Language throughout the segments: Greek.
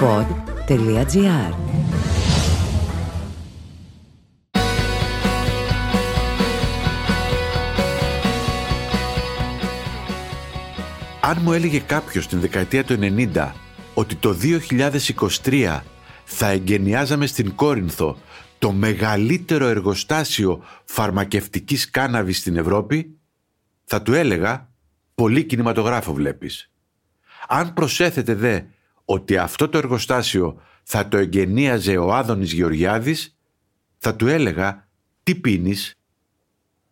pod.gr Αν μου έλεγε κάποιος την δεκαετία του 90 ότι το 2023 θα εγκαινιάζαμε στην Κόρινθο το μεγαλύτερο εργοστάσιο φαρμακευτικής κάναβης στην Ευρώπη, θα του έλεγα πολύ κινηματογράφο βλέπεις. Αν προσέθετε δε ότι αυτό το εργοστάσιο θα το εγκαινίαζε ο Άδωνης Γεωργιάδης, θα του έλεγα τι πίνεις;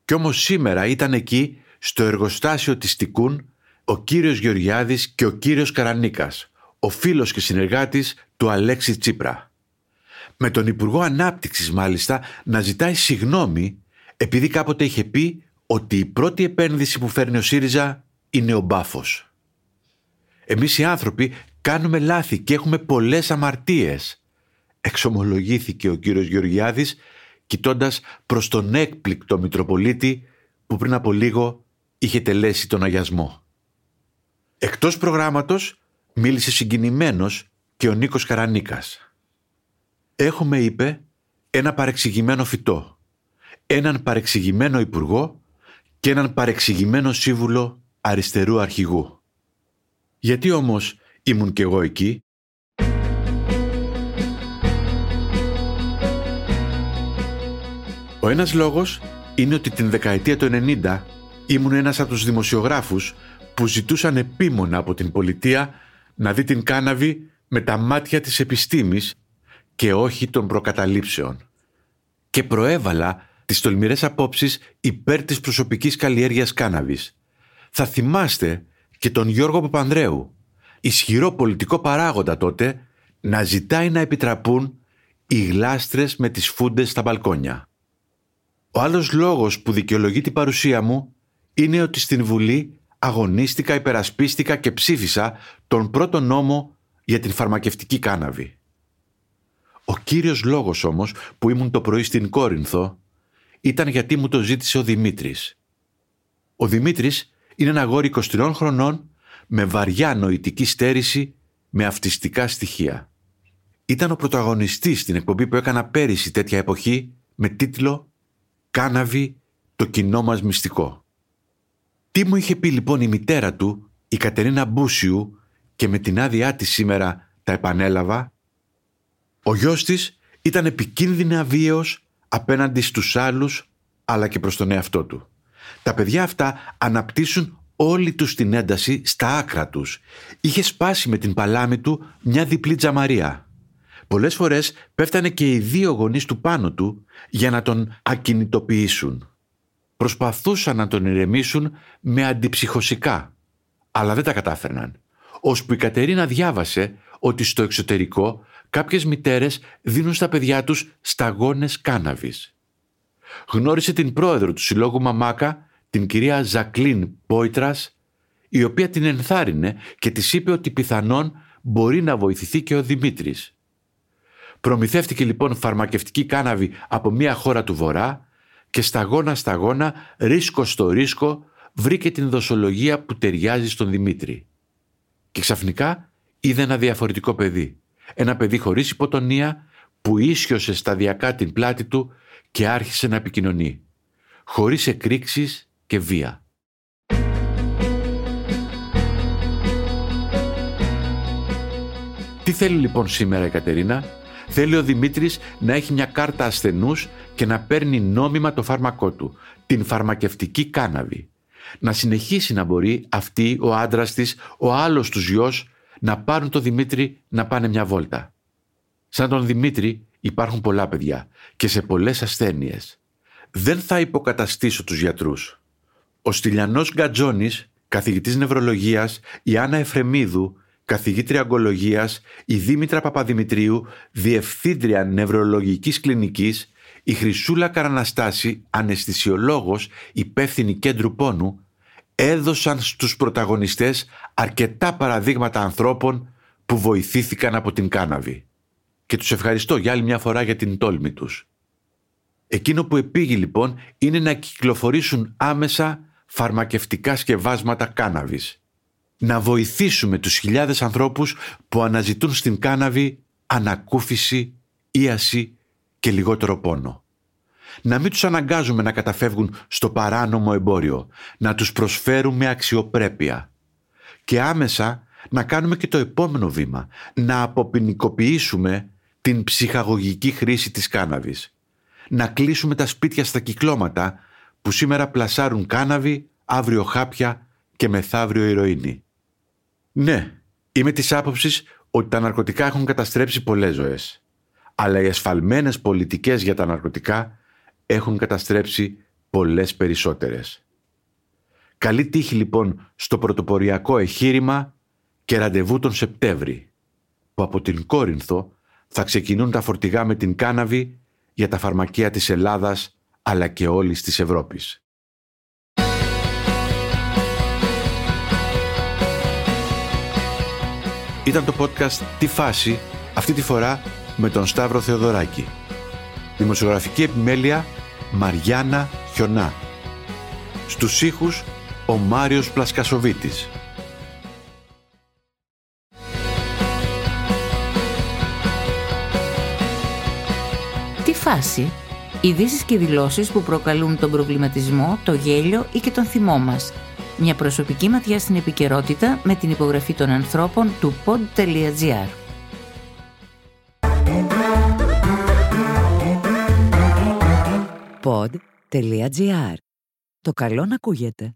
Κι όμως σήμερα ήταν εκεί στο εργοστάσιο της Τικούν ο κύριος Γεωργιάδης και ο κύριος Καρανίκας, ο φίλος και συνεργάτης του Αλέξη Τσίπρα. Με τον Υπουργό Ανάπτυξης μάλιστα να ζητάει συγνώμη επειδή κάποτε είχε πει ότι η πρώτη επένδυση που φέρνει ο ΣΥΡΙΖΑ είναι ο μπάφος. Εμείς οι άνθρωποι κάνουμε λάθη και έχουμε πολλές αμαρτίες. Εξομολογήθηκε ο κύριος Γεωργιάδης κοιτώντας προς τον έκπληκτο Μητροπολίτη που πριν από λίγο είχε τελέσει τον αγιασμό. Εκτός προγράμματος μίλησε συγκινημένος και ο Νίκος Καρανίκας. Έχουμε, είπε, ένα παρεξηγημένο φυτό, έναν παρεξηγημένο υπουργό και έναν παρεξηγημένο σύμβουλο αριστερού αρχηγού. Γιατί όμως ήμουν κι εγώ εκεί. Ο ένας λόγος είναι ότι την δεκαετία του 90 ήμουν ένας από τους δημοσιογράφους που ζητούσαν επίμονα από την πολιτεία να δει την κάναβη με τα μάτια της επιστήμης και όχι των προκαταλήψεων. Και προέβαλα τις τολμηρές απόψεις υπέρ της προσωπικής καλλιέργειας κάναβης. Θα θυμάστε και τον Γιώργο Παπανδρέου, ισχυρό πολιτικό παράγοντα τότε, να ζητάει να επιτραπούν οι γλάστρες με τις φούντες στα μπαλκόνια. Ο άλλος λόγος που δικαιολογεί την παρουσία μου είναι ότι στην Βουλή αγωνίστηκα, υπερασπίστηκα και ψήφισα τον πρώτο νόμο για την φαρμακευτική κάναβη. Ο κύριος λόγος όμως που ήμουν το πρωί στην Κόρινθο ήταν γιατί μου το ζήτησε ο Δημήτρης. Ο Δημήτρης είναι ένα γόρι 23 χρονών με βαριά νοητική στέρηση με αυτιστικά στοιχεία. Ήταν ο πρωταγωνιστής στην εκπομπή που έκανα πέρυσι τέτοια εποχή με τίτλο «Κάναβη, το κοινό μας μυστικό». Τι μου είχε πει λοιπόν η μητέρα του, η Κατερίνα Μπούσιου, και με την άδειά της σήμερα τα επανέλαβα. Ο γιος της ήταν επικίνδυνα βίαιος απέναντι στους άλλους, αλλά και προς τον εαυτό του. Τα παιδιά αυτά αναπτύσσουν όλη τους την ένταση στα άκρα τους. Είχε σπάσει με την παλάμη του μια διπλή τζαμαρία. Πολλές φορές πέφτανε και οι δύο γονείς του πάνω του για να τον ακινητοποιήσουν προσπαθούσαν να τον ηρεμήσουν με αντιψυχωσικά, αλλά δεν τα κατάφερναν. Ώσπου η Κατερίνα διάβασε ότι στο εξωτερικό κάποιες μητέρες δίνουν στα παιδιά τους σταγόνες κάναβης. Γνώρισε την πρόεδρο του Συλλόγου Μαμάκα, την κυρία Ζακλίν Πόιτρας, η οποία την ενθάρρυνε και της είπε ότι πιθανόν μπορεί να βοηθηθεί και ο Δημήτρης. Προμηθεύτηκε λοιπόν φαρμακευτική κάναβη από μια χώρα του Βορρά και σταγόνα σταγόνα, ρίσκο στο ρίσκο, βρήκε την δοσολογία που ταιριάζει στον Δημήτρη. Και ξαφνικά είδε ένα διαφορετικό παιδί. Ένα παιδί χωρίς υποτονία που ίσιοσε σταδιακά την πλάτη του και άρχισε να επικοινωνεί. Χωρίς εκρήξεις και βία. Τι θέλει λοιπόν σήμερα η Κατερίνα; Θέλει ο Δημήτρης να έχει μια κάρτα ασθενούς και να παίρνει νόμιμα το φάρμακό του, την φαρμακευτική κάναβη. Να συνεχίσει να μπορεί αυτή, ο άντρας της, ο άλλος τους γιος, να πάρουν το Δημήτρη να πάνε μια βόλτα. Σαν τον Δημήτρη υπάρχουν πολλά παιδιά και σε πολλές ασθένειες. Δεν θα υποκαταστήσω τους γιατρούς. Ο Στυλιανός Γκατζόνης, καθηγητής νευρολογίας, η Άννα Εφρεμίδου, καθηγήτρια αγκολογίας, η Δήμητρα Παπαδημητρίου, διευθύντρια νευρολογικής κλινικής, η Χρυσούλα Καραναστάση, αναισθησιολόγος, υπεύθυνη κέντρου πόνου, έδωσαν στους πρωταγωνιστές αρκετά παραδείγματα ανθρώπων που βοηθήθηκαν από την κάναβη. Και τους ευχαριστώ για άλλη μια φορά για την τόλμη τους. Εκείνο που επήγει λοιπόν είναι να κυκλοφορήσουν άμεσα φαρμακευτικά σκευάσματα κάναβης. να βοηθήσουμε τους χιλιάδες ανθρώπους που αναζητούν στην κάναβη ανακούφιση, ίαση και λιγότερο πόνο. Να μην τους αναγκάζουμε να καταφεύγουν στο παράνομο εμπόριο, να τους προσφέρουμε αξιοπρέπεια. Και άμεσα να κάνουμε και το επόμενο βήμα, να αποποινικοποιήσουμε την ψυχαγωγική χρήση της κάναβης. Να κλείσουμε τα σπίτια στα κυκλώματα που σήμερα πλασάρουν κάναβη, αύριο χάπια και μεθαύριο ηρωίνη. Ναι, είμαι της άποψης ότι τα ναρκωτικά έχουν καταστρέψει πολλές ζωές. Αλλά οι ασφαλμένες πολιτικές για τα ναρκωτικά έχουν καταστρέψει πολλές περισσότερες. Καλή τύχη λοιπόν στο πρωτοποριακό εχείρημα και ραντεβού τον Σεπτέμβρη, που από την Κόρινθο θα ξεκινούν τα φορτηγά με την κάναβη για τα φαρμακεία της Ελλάδας αλλά και όλης της Ευρώπης. Ήταν το podcast «Τι φάση» αυτή τη φορά με τον Σταύρο Θεοδωράκη. Δημοσιογραφική επιμέλεια Μαριάννα Χιονά. Στους ήχους ο Μάριος Πλασκασοβίτης. Τι φάση, ειδήσεις και δηλώσεις που προκαλούν τον προβληματισμό, το γέλιο ή και τον θυμό μας. Μια προσωπική ματιά στην επικαιρότητα με την υπογραφή των ανθρώπων του pod.gr. Pod.gr. Το καλό να ακούγεται.